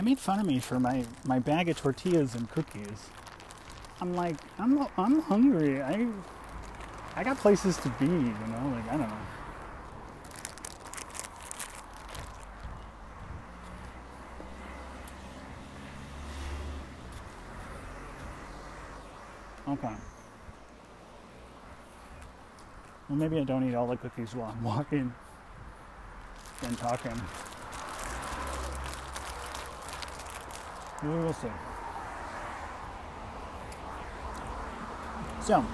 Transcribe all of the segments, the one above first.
They made fun of me for my, my bag of tortillas and cookies. I'm like, I'm I'm hungry. I I got places to be, you know, like I don't know. Okay. Well, maybe I don't eat all the cookies while I'm walking and talking. We will see. So,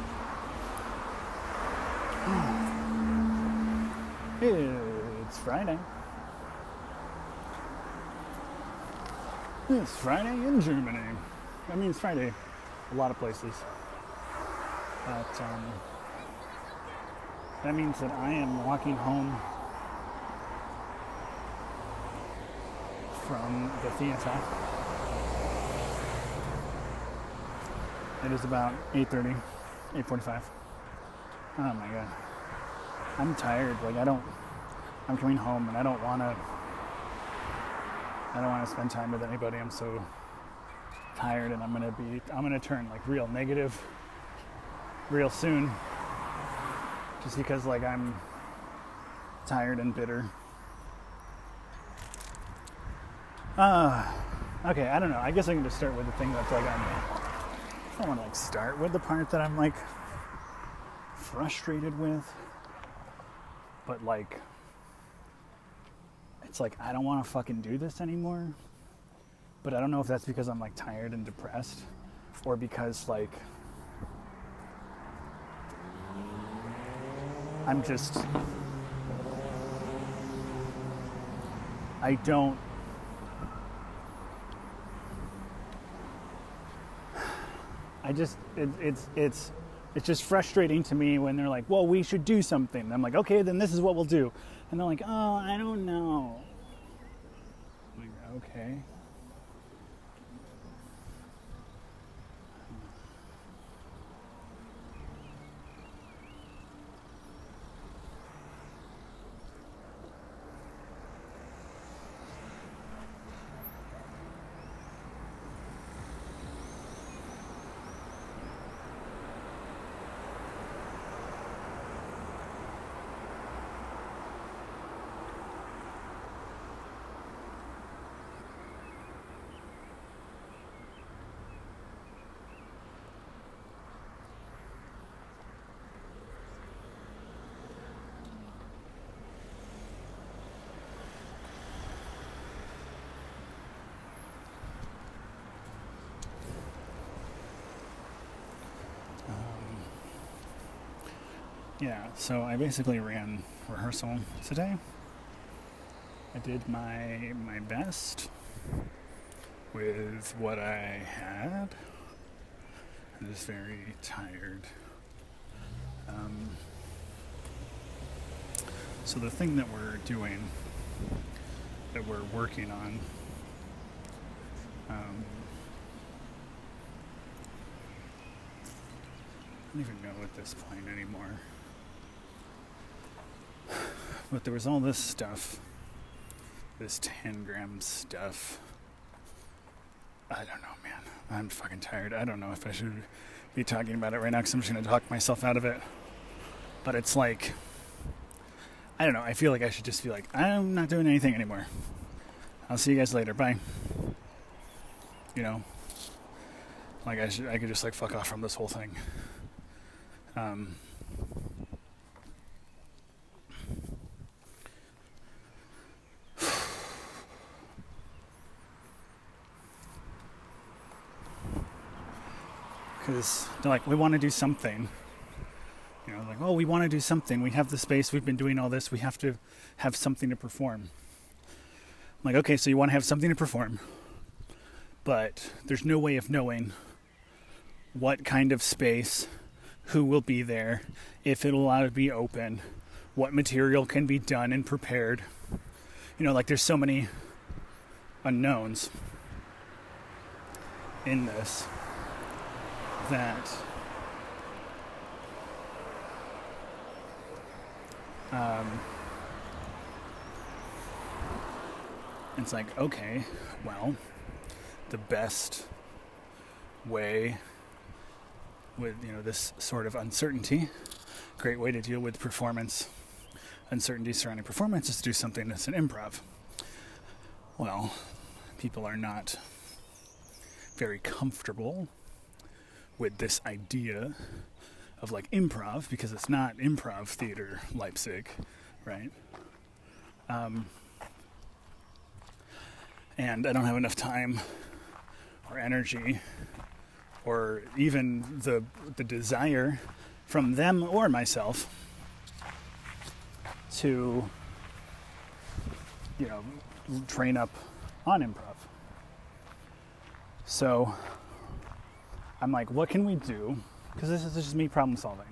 it's Friday. It's Friday in Germany. I mean, it's Friday a lot of places. But um, that means that I am walking home from the theater. It is about 8.30, 8.45. Oh my god. I'm tired. Like I don't, I'm coming home and I don't want to, I don't want to spend time with anybody. I'm so tired and I'm going to be, I'm going to turn like real negative real soon. Just because like I'm tired and bitter. Uh, okay, I don't know. I guess I can just start with the thing that's like I'm, I don't want to like start with the part that I'm like frustrated with. But like, it's like I don't want to fucking do this anymore. But I don't know if that's because I'm like tired and depressed or because like I'm just I don't I just it, it's it's it's just frustrating to me when they're like, "Well, we should do something." I'm like, "Okay, then this is what we'll do," and they're like, "Oh, I don't know." I'm like, okay. Yeah, so I basically ran rehearsal today. I did my my best with what I had. I'm just very tired. Um, so the thing that we're doing, that we're working on, um, I don't even know at this point anymore. But there was all this stuff, this 10 gram stuff. I don't know, man. I'm fucking tired. I don't know if I should be talking about it right now because I'm just going to talk myself out of it. But it's like, I don't know. I feel like I should just be like, I'm not doing anything anymore. I'll see you guys later. Bye. You know, like I should, I could just like fuck off from this whole thing. Um, they're like, we want to do something. You know, like, oh, we want to do something. We have the space. We've been doing all this. We have to have something to perform. I'm like, okay, so you want to have something to perform, but there's no way of knowing what kind of space, who will be there, if it'll allow to be open, what material can be done and prepared. You know, like there's so many unknowns in this that. Um, it's like okay well the best way with you know this sort of uncertainty great way to deal with performance uncertainty surrounding performance is to do something that's an improv. Well people are not very comfortable with this idea of like improv because it's not improv theater Leipzig, right? Um, and I don't have enough time or energy or even the the desire from them or myself to you know train up on improv. So I'm like, what can we do? Because this is just me problem solving.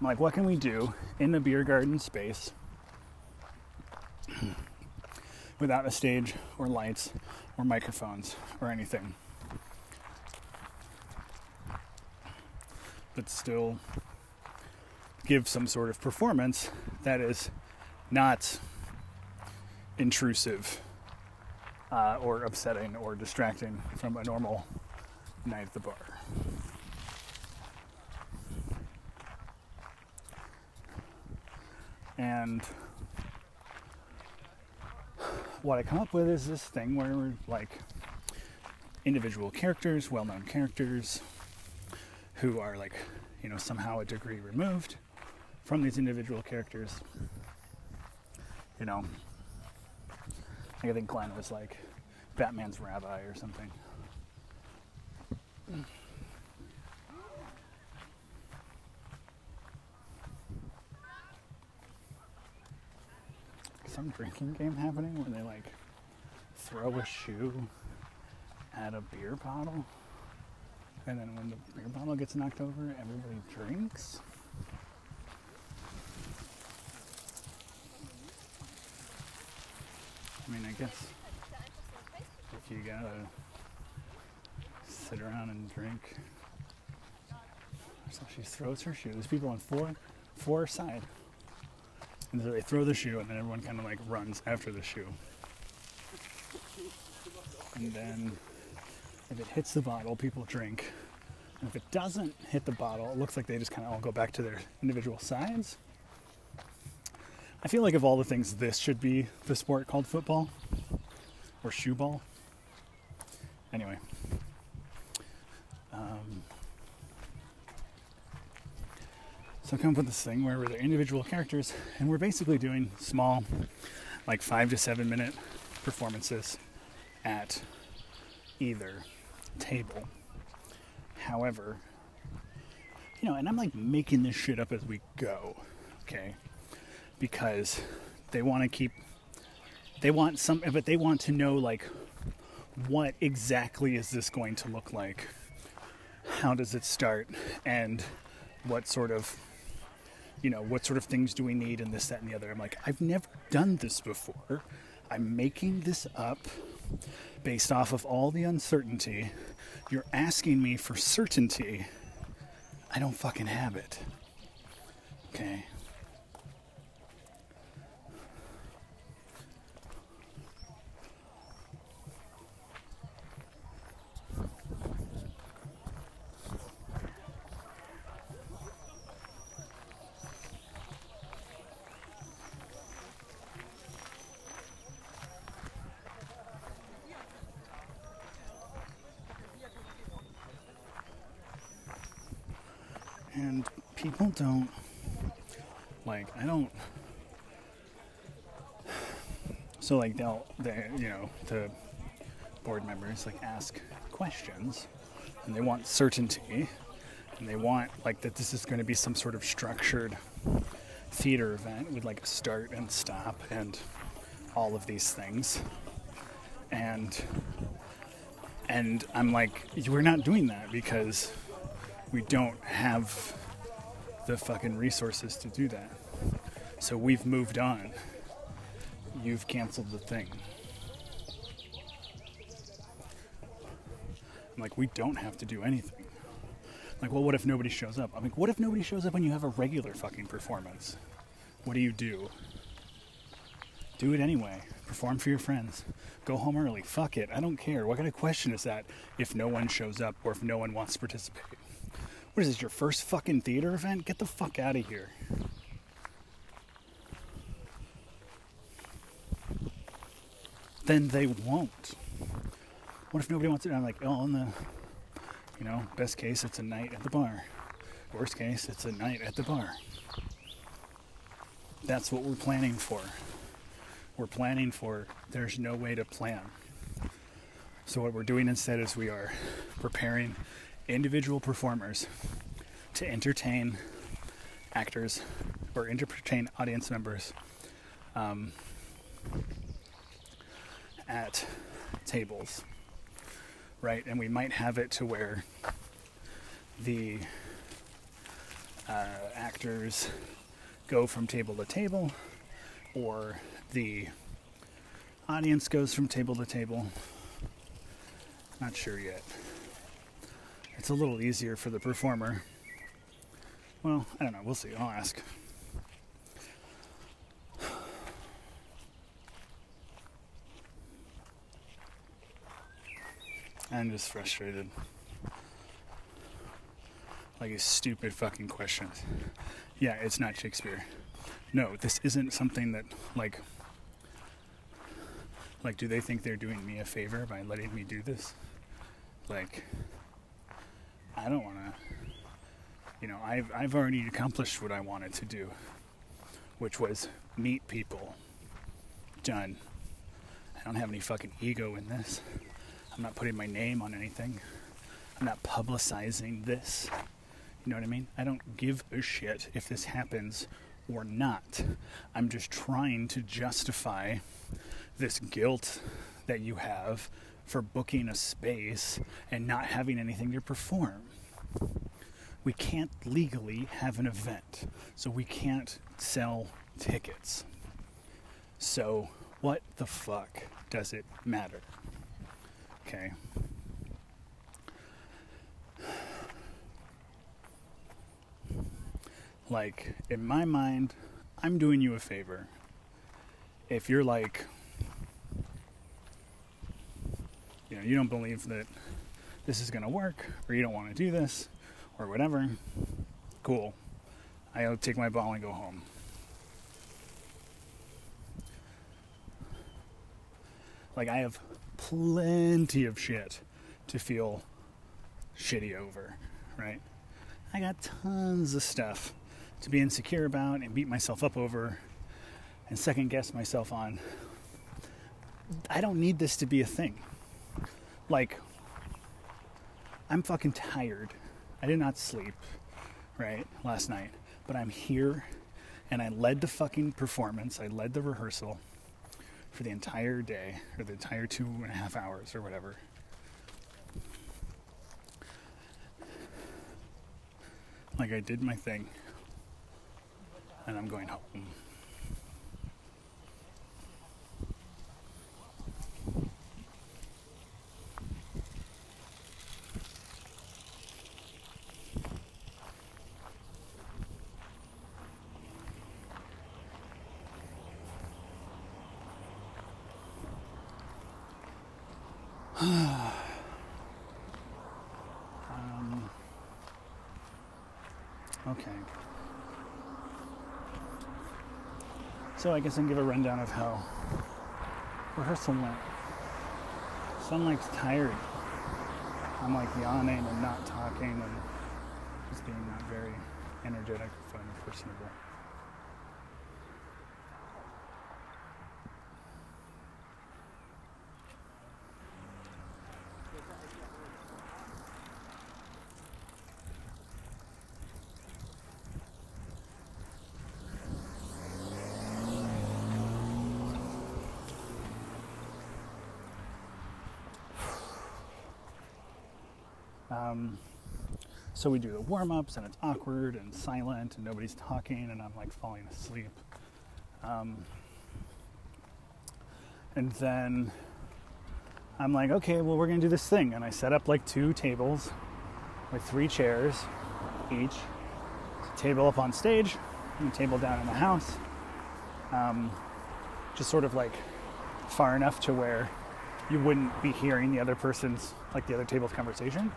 I'm like, what can we do in the beer garden space without a stage or lights or microphones or anything? But still give some sort of performance that is not intrusive uh, or upsetting or distracting from a normal night at the bar. And what I come up with is this thing where we're like individual characters, well known characters, who are like, you know, somehow a degree removed from these individual characters. You know, like I think Glenn was like Batman's rabbi or something. Some drinking game happening where they like throw a shoe at a beer bottle, and then when the beer bottle gets knocked over, everybody drinks. I mean, I guess if you gotta sit around and drink. So she throws her shoe. There's people on four, four side. And so they throw the shoe, and then everyone kind of like runs after the shoe. And then if it hits the bottle, people drink. And if it doesn't hit the bottle, it looks like they just kind of all go back to their individual sides. I feel like of all the things, this should be the sport called football or shoe ball. Anyway. Um, so I come up with this thing where we're the individual characters and we're basically doing small, like five to seven minute performances at either table. However, you know, and I'm like making this shit up as we go, okay? Because they want to keep, they want some, but they want to know like what exactly is this going to look like? How does it start? And what sort of, you know, what sort of things do we need and this, that, and the other? I'm like, I've never done this before. I'm making this up based off of all the uncertainty. You're asking me for certainty. I don't fucking have it. Okay. And people don't like I don't so like they'll they you know the board members like ask questions and they want certainty and they want like that this is going to be some sort of structured theater event with like a start and stop and all of these things. And and I'm like we're not doing that because we don't have the fucking resources to do that. So we've moved on. You've canceled the thing. I'm like, we don't have to do anything. Like, well, what if nobody shows up? I'm like, what if nobody shows up when you have a regular fucking performance? What do you do? Do it anyway. Perform for your friends. Go home early. Fuck it. I don't care. What kind of question is that if no one shows up or if no one wants to participate? What is this, your first fucking theater event? Get the fuck out of here. Then they won't. What if nobody wants it? I'm like, oh, in the, you know, best case, it's a night at the bar. Worst case, it's a night at the bar. That's what we're planning for. We're planning for there's no way to plan. So, what we're doing instead is we are preparing individual performers to entertain actors or entertain audience members um, at tables, right? And we might have it to where the uh, actors go from table to table, or the audience goes from table to table. Not sure yet. It's a little easier for the performer. Well, I don't know. We'll see. I'll ask. I'm just frustrated. Like a stupid fucking questions. Yeah, it's not Shakespeare. No, this isn't something that like like do they think they're doing me a favor by letting me do this? Like I don't want to you know, I've I've already accomplished what I wanted to do, which was meet people. Done. I don't have any fucking ego in this. I'm not putting my name on anything. I'm not publicizing this. You know what I mean? I don't give a shit if this happens or not. I'm just trying to justify this guilt that you have for booking a space and not having anything to perform. We can't legally have an event, so we can't sell tickets. So, what the fuck does it matter? Okay. Like, in my mind, I'm doing you a favor. If you're like, you know, you don't believe that this is going to work, or you don't want to do this, or whatever, cool. I'll take my ball and go home. Like, I have plenty of shit to feel shitty over, right? I got tons of stuff to be insecure about and beat myself up over and second guess myself on. I don't need this to be a thing. Like, I'm fucking tired. I did not sleep, right, last night, but I'm here and I led the fucking performance, I led the rehearsal for the entire day or the entire two and a half hours or whatever. Like I did my thing and I'm going home. Okay. So I guess I can give a rundown of how rehearsal went. Like tired. I'm like yawning and not talking and just being not very energetic, fun, personable. So we do the warm ups, and it's awkward and silent, and nobody's talking, and I'm like falling asleep. Um, and then I'm like, okay, well, we're gonna do this thing. And I set up like two tables with three chairs each, table up on stage, and a table down in the house. Um, just sort of like far enough to where you wouldn't be hearing the other person's, like the other table's conversation.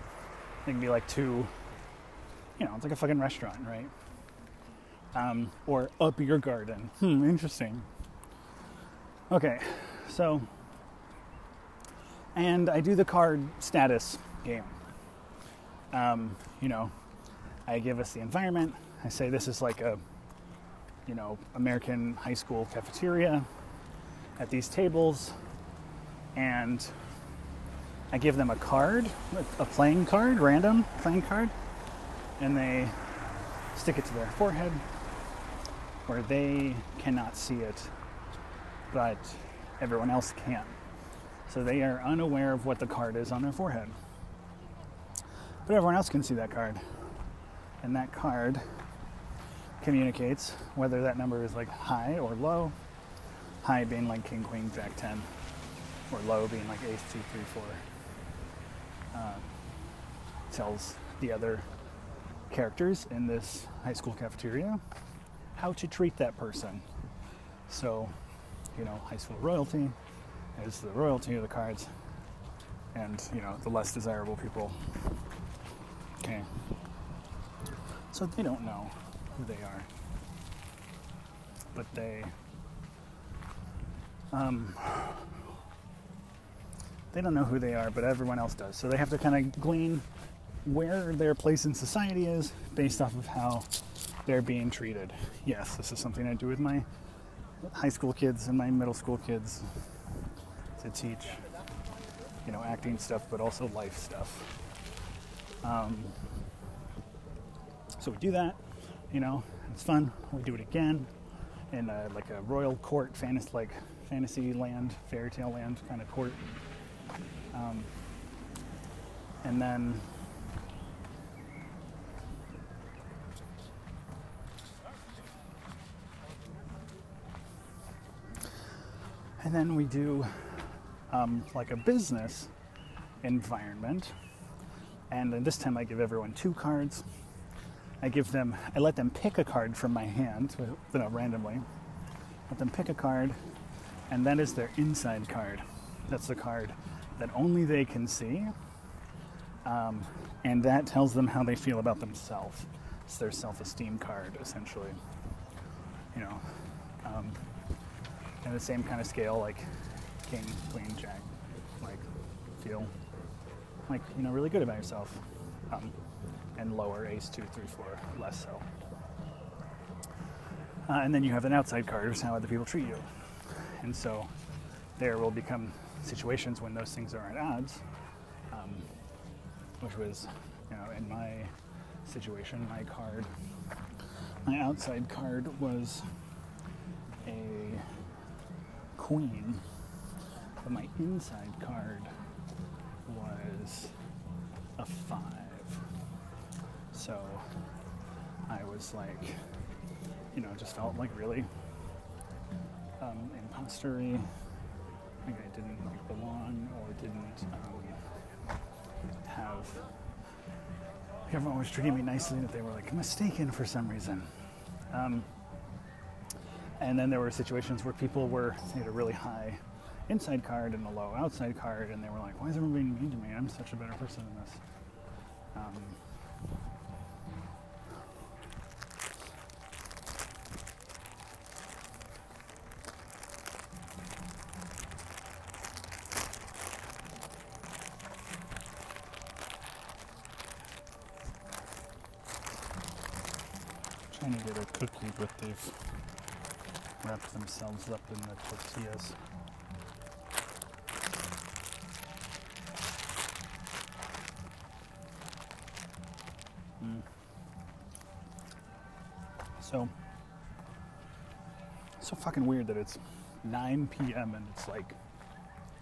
It can be like two, you know, it's like a fucking restaurant, right? Um, or a beer garden. Hmm, interesting. Okay, so, and I do the card status game. Um, you know, I give us the environment. I say this is like a, you know, American high school cafeteria at these tables, and I give them a card, a playing card, random playing card, and they stick it to their forehead where they cannot see it, but everyone else can. So they are unaware of what the card is on their forehead. But everyone else can see that card. And that card communicates whether that number is like high or low. High being like King, Queen, Jack 10, or low being like Ace, 2, 3, 4. Uh, tells the other characters in this high school cafeteria how to treat that person. So, you know, high school royalty is the royalty of the cards, and you know, the less desirable people. Okay. So they don't know who they are, but they. Um, they don't know who they are, but everyone else does. So they have to kind of glean where their place in society is based off of how they're being treated. Yes, this is something I do with my high school kids and my middle school kids to teach, you know, acting stuff, but also life stuff. Um, so we do that, you know, it's fun. We do it again in a, like a royal court, fantasy like fantasy land, fairy tale land kind of court. Um, and then and then we do um, like a business environment. And then this time i give everyone two cards. I give them i let them pick a card from my hand you know, randomly. Let them pick a card and that is their inside card. That's the card that only they can see um, and that tells them how they feel about themselves. It's their self-esteem card essentially. You know um, and the same kind of scale like king queen jack like feel like you know really good about yourself. Um, and lower ace two three four less so. Uh, and then you have an outside card is how other people treat you. And so there will become situations when those things are at odds um, which was you know in my situation my card my outside card was queen but my inside card was a five. So I was like, you know, just felt like really um, impostery, like I didn't like belong or didn't um, have. Everyone was treating me nicely, that they were like mistaken for some reason. Um, and then there were situations where people were they had a really high inside card and a low outside card, and they were like, "Why is everyone being mean to me? I'm such a better person than this." Um, themselves up in the tortillas. Mm. So, so fucking weird that it's 9 p.m. and it's like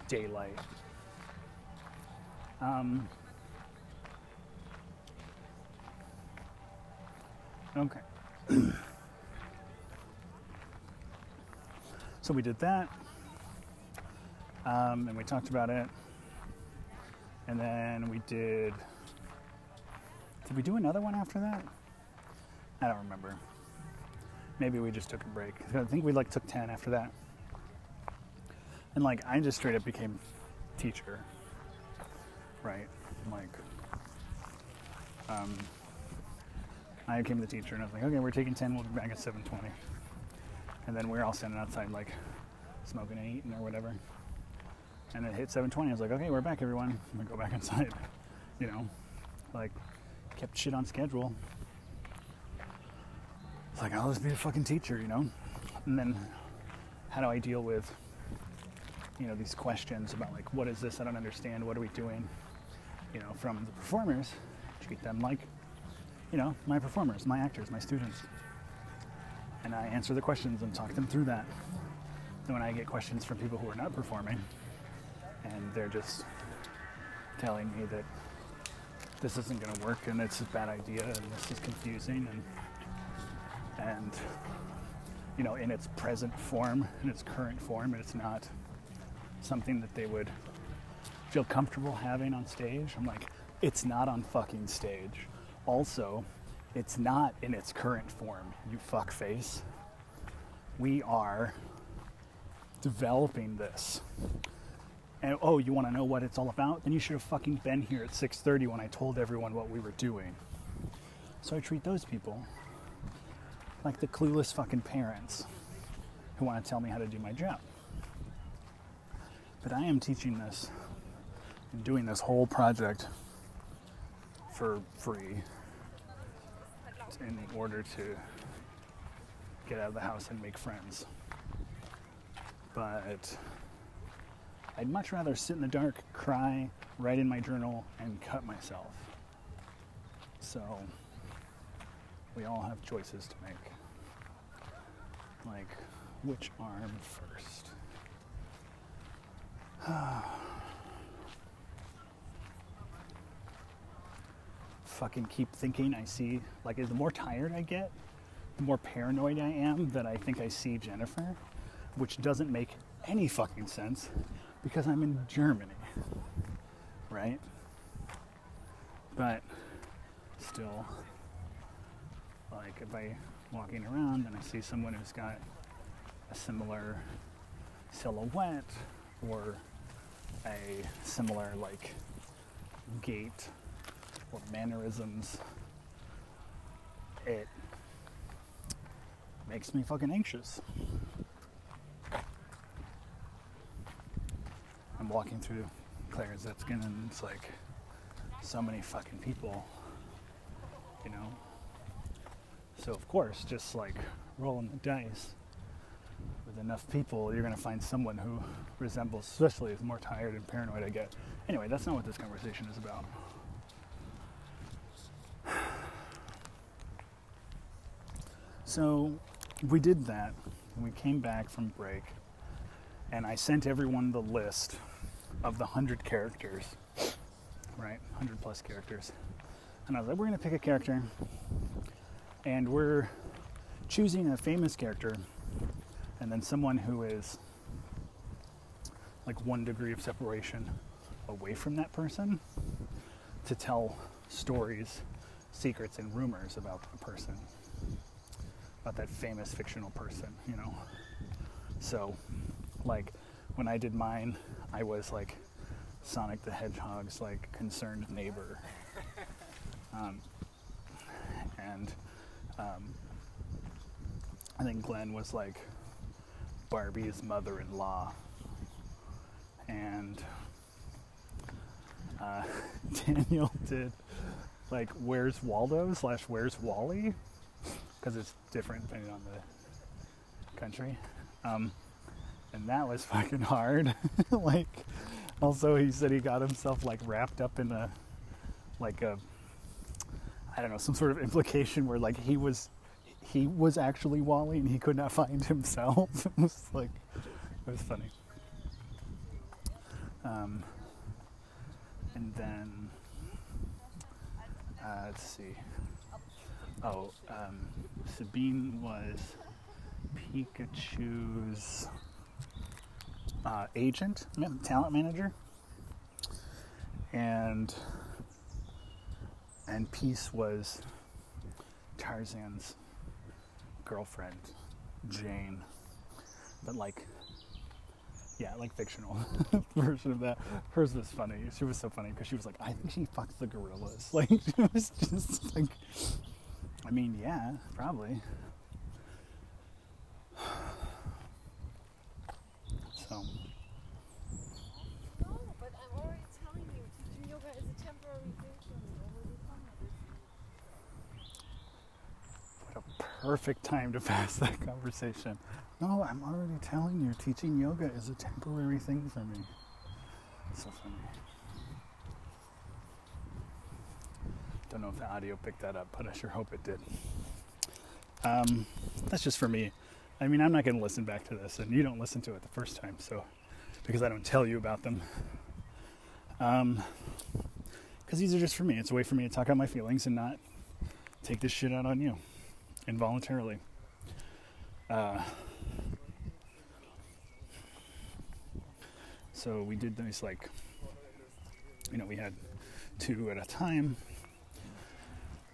daylight. Um, Okay. So we did that, um, and we talked about it, and then we did. Did we do another one after that? I don't remember. Maybe we just took a break. I think we like took ten after that, and like I just straight up became teacher, right? Like, um, I became the teacher, and I was like, okay, we're taking 10, we'll be back at 7.20. And then we are all standing outside, like, smoking and eating or whatever. And it hit 7.20, I was like, okay, we're back, everyone. I'm gonna go back inside. You know, like, kept shit on schedule. It's like, I'll just be a fucking teacher, you know? And then, how do I deal with, you know, these questions about, like, what is this? I don't understand. What are we doing? You know, from the performers, treat them like you know, my performers, my actors, my students. And I answer the questions and talk them through that. And when I get questions from people who are not performing, and they're just telling me that this isn't going to work and it's a bad idea and this is confusing and and you know in its present form in its current form it's not something that they would feel comfortable having on stage i'm like it's not on fucking stage also, it's not in its current form, you fuckface. We are developing this. And oh, you want to know what it's all about? Then you should have fucking been here at 6:30 when I told everyone what we were doing. So I treat those people like the clueless fucking parents who want to tell me how to do my job. But I am teaching this and doing this whole project for free in order to get out of the house and make friends. But I'd much rather sit in the dark, cry, write in my journal, and cut myself. So we all have choices to make. Like, which arm first? fucking keep thinking I see, like, the more tired I get, the more paranoid I am that I think I see Jennifer, which doesn't make any fucking sense because I'm in Germany, right? But still, like, if I walking around and I see someone who's got a similar silhouette or a similar like gait or mannerisms, it makes me fucking anxious. I'm walking through Clara Zetkin and it's like so many fucking people, you know? So, of course, just like rolling the dice with enough people, you're gonna find someone who resembles, especially the more tired and paranoid I get. Anyway, that's not what this conversation is about. So we did that. We came back from break, and I sent everyone the list of the 100 characters, right? 100 plus characters. And I was like, we're going to pick a character, and we're choosing a famous character, and then someone who is like one degree of separation away from that person to tell stories, secrets, and rumors about the person about that famous fictional person, you know. So, like, when I did mine, I was like Sonic the Hedgehog's like concerned neighbor, um, and um, I think Glenn was like Barbie's mother-in-law, and uh, Daniel did like Where's Waldo slash Where's Wally because it's different depending on the country. Um, and that was fucking hard. like, also he said he got himself like wrapped up in a, like a, I don't know, some sort of implication where like he was, he was actually Wally and he could not find himself. it was like, it was funny. Um, and then, uh, let's see. Oh, um, Sabine was Pikachu's uh, agent, talent manager, and and Peace was Tarzan's girlfriend, Jane, but like yeah, like fictional version of that. Hers was funny. She was so funny because she was like, I think she fucks the gorillas. Like, she was just like, mean, yeah, probably. So. No, but I'm already telling you, teaching yoga is a temporary thing for me. What a perfect time to pass that conversation. No, I'm already telling you, teaching yoga is a temporary thing for me. So funny. I don't know if the audio picked that up, but I sure hope it did. Um, that's just for me. I mean, I'm not going to listen back to this, and you don't listen to it the first time, so because I don't tell you about them. Um, because these are just for me. It's a way for me to talk out my feelings and not take this shit out on you involuntarily. Uh, so we did these like, you know, we had two at a time.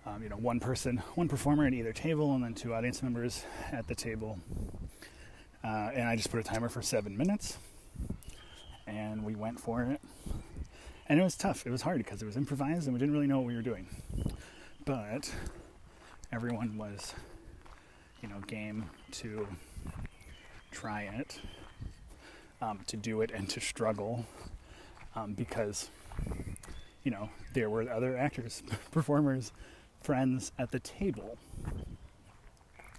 Um, you know, one person, one performer at either table, and then two audience members at the table. Uh, and I just put a timer for seven minutes, and we went for it. And it was tough. It was hard because it was improvised, and we didn't really know what we were doing. But everyone was, you know, game to try it, um, to do it, and to struggle um, because, you know, there were other actors, performers friends at the table,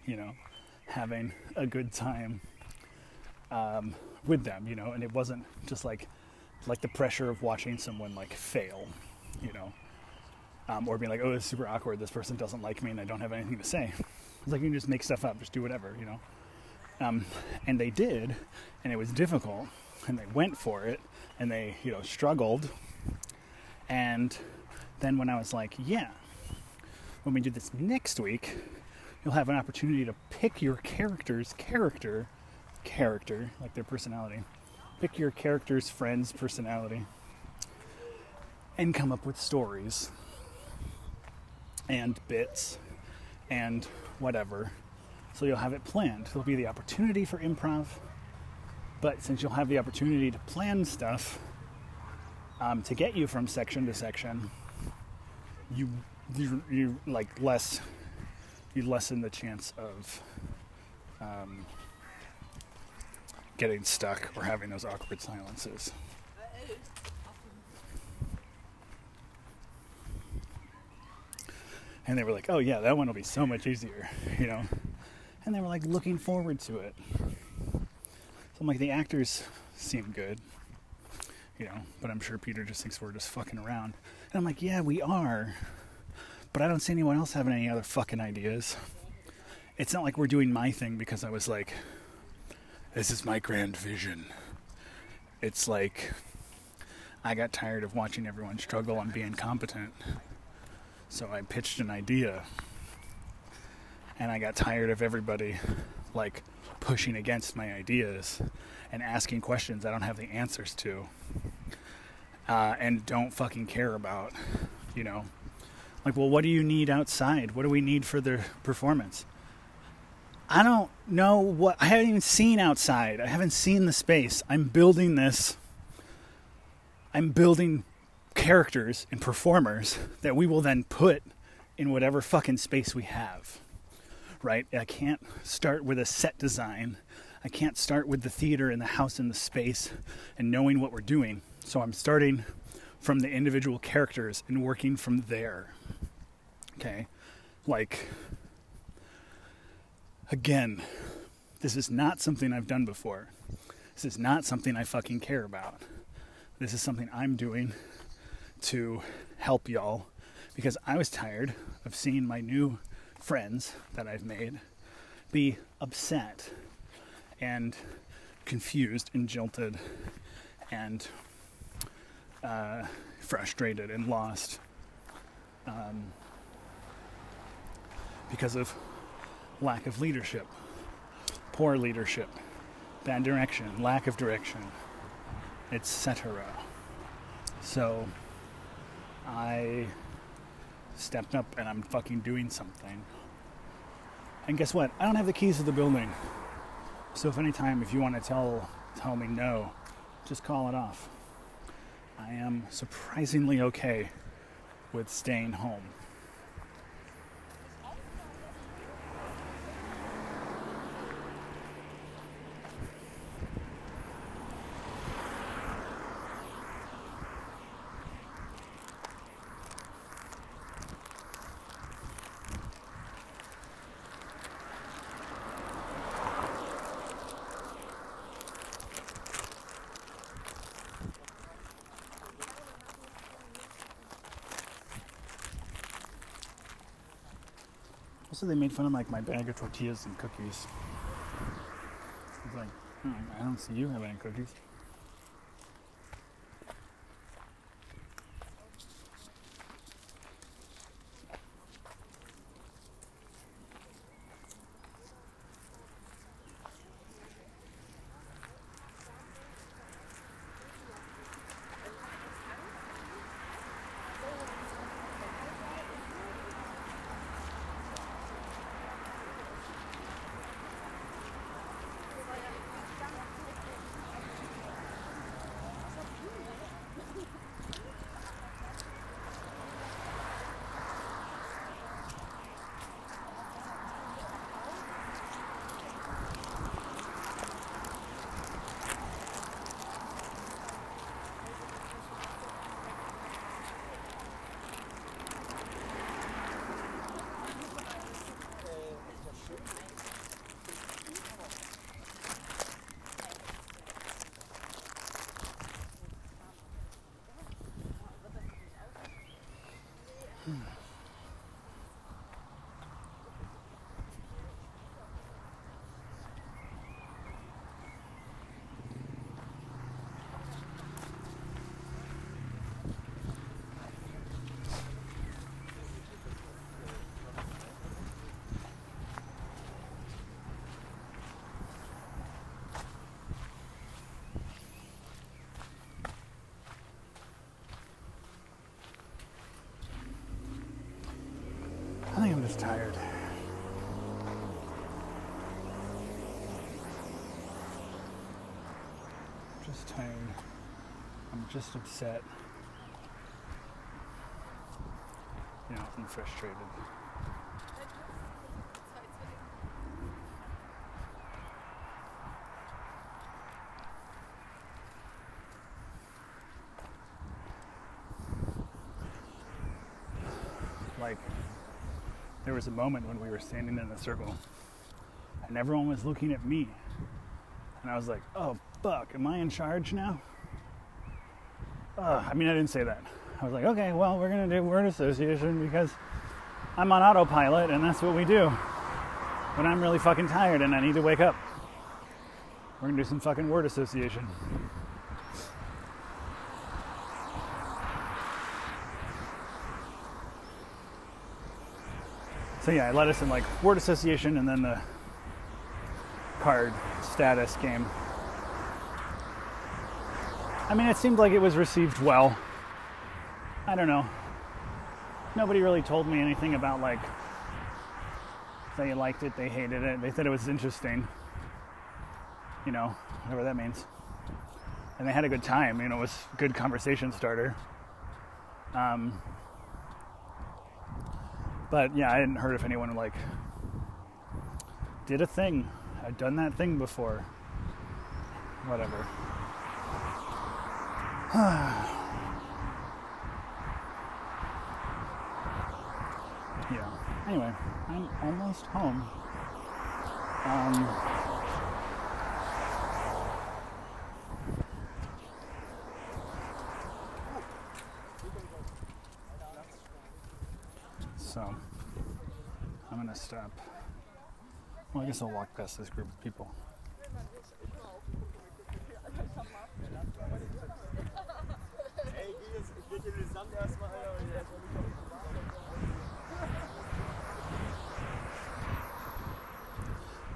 you know, having a good time um, with them, you know, and it wasn't just like like the pressure of watching someone like fail, you know, um, or being like, oh, it's super awkward. This person doesn't like me, and I don't have anything to say. It's like you can just make stuff up, just do whatever, you know. Um, and they did, and it was difficult, and they went for it, and they, you know, struggled. And then when I was like, yeah, when we do this next week, you'll have an opportunity to pick your character's character, character, like their personality. Pick your character's friend's personality and come up with stories and bits and whatever. So you'll have it planned. There'll be the opportunity for improv, but since you'll have the opportunity to plan stuff um, to get you from section to section, you you you like less you lessen the chance of um, getting stuck or having those awkward silences. And they were like, "Oh yeah, that one will be so much easier," you know. And they were like looking forward to it. So I'm like, the actors seem good, you know, but I'm sure Peter just thinks we're just fucking around. And I'm like, yeah, we are. But I don't see anyone else having any other fucking ideas. It's not like we're doing my thing because I was like, this is my grand vision. It's like I got tired of watching everyone struggle and being incompetent. So I pitched an idea. And I got tired of everybody like pushing against my ideas and asking questions I don't have the answers to. Uh, and don't fucking care about, you know. Like, well, what do you need outside? What do we need for the performance? I don't know what I haven't even seen outside. I haven't seen the space. I'm building this. I'm building characters and performers that we will then put in whatever fucking space we have. Right? I can't start with a set design. I can't start with the theater and the house and the space and knowing what we're doing. So I'm starting from the individual characters and working from there. Okay? Like, again, this is not something I've done before. This is not something I fucking care about. This is something I'm doing to help y'all because I was tired of seeing my new friends that I've made be upset and confused and jilted and uh, frustrated and lost. Um, because of lack of leadership, poor leadership, bad direction, lack of direction, etc. So I stepped up and I'm fucking doing something. And guess what? I don't have the keys to the building. So if anytime if you want to tell tell me no, just call it off. I am surprisingly okay with staying home. Also, they made fun of like my bag of tortillas and cookies. I was like, hmm, I don't see you have any cookies. Tired. Just tired. I'm just upset. You know, I'm frustrated. Like, there was a moment when we were standing in a circle and everyone was looking at me. And I was like, oh, fuck, am I in charge now? Uh, I mean, I didn't say that. I was like, okay, well, we're going to do word association because I'm on autopilot and that's what we do. But I'm really fucking tired and I need to wake up. We're going to do some fucking word association. So yeah, I led us in like word association and then the card status game. I mean, it seemed like it was received well. I don't know. Nobody really told me anything about like they liked it, they hated it, they said it was interesting. You know, whatever that means. And they had a good time. You know, it was a good conversation starter. Um, but yeah, I hadn't heard if anyone like did a thing. I'd done that thing before. Whatever. yeah. Anyway, I'm almost home. Um, so Gonna stop. Well, I guess I'll walk past this group of people.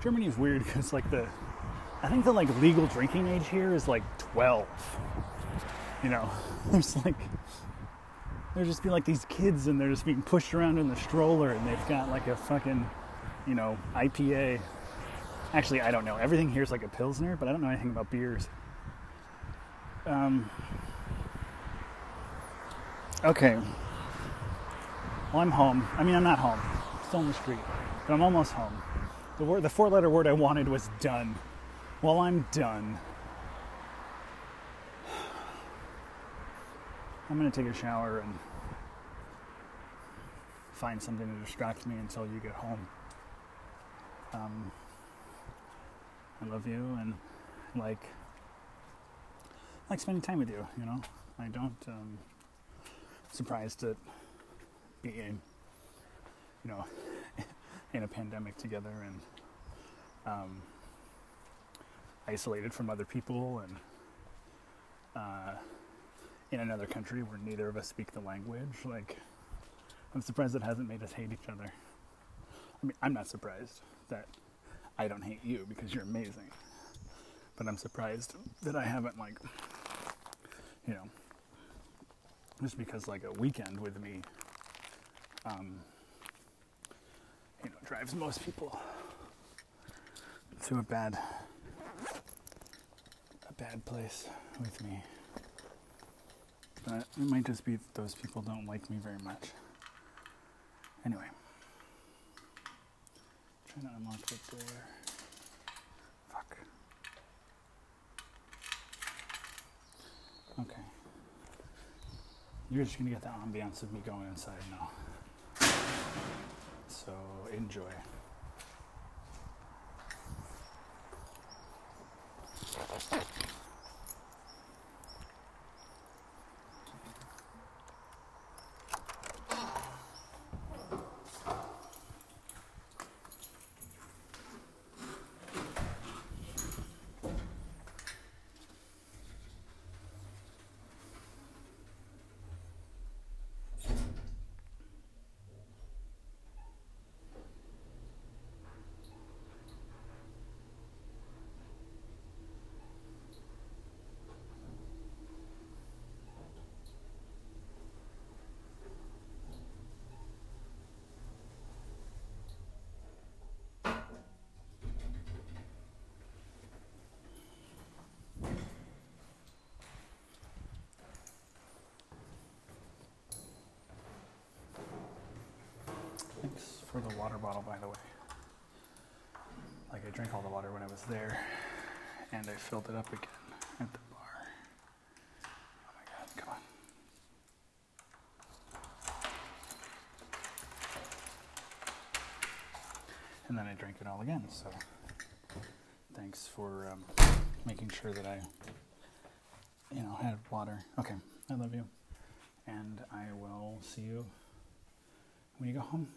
Germany is weird because like the, I think the like legal drinking age here is like 12. You know, there's like, there's just be like these kids and they're just being pushed around in the stroller and they've got like a fucking, you know, IPA. Actually, I don't know. Everything here is like a pilsner, but I don't know anything about beers. Um. Okay. Well, I'm home. I mean, I'm not home. Still on the street, but I'm almost home. The word, the four-letter word I wanted was done. Well, I'm done. I'm gonna take a shower and find something to distract me until you get home. Um, I love you and like like spending time with you. You know, I don't um, surprised at being you know in a pandemic together and um, isolated from other people and uh, in another country where neither of us speak the language. Like, I'm surprised it hasn't made us hate each other. I mean, I'm not surprised that I don't hate you because you're amazing. But I'm surprised that I haven't, like, you know, just because, like, a weekend with me, um, you know, drives most people to a bad, a bad place with me. It might just be that those people don't like me very much. Anyway, trying to unlock the door. Fuck. Okay. You're just gonna get the ambiance of me going inside now. So enjoy. Thanks for the water bottle, by the way. Like, I drank all the water when I was there, and I filled it up again at the bar. Oh my god, come on. And then I drank it all again, so thanks for um, making sure that I, you know, had water. Okay, I love you. And I will see you when you go home.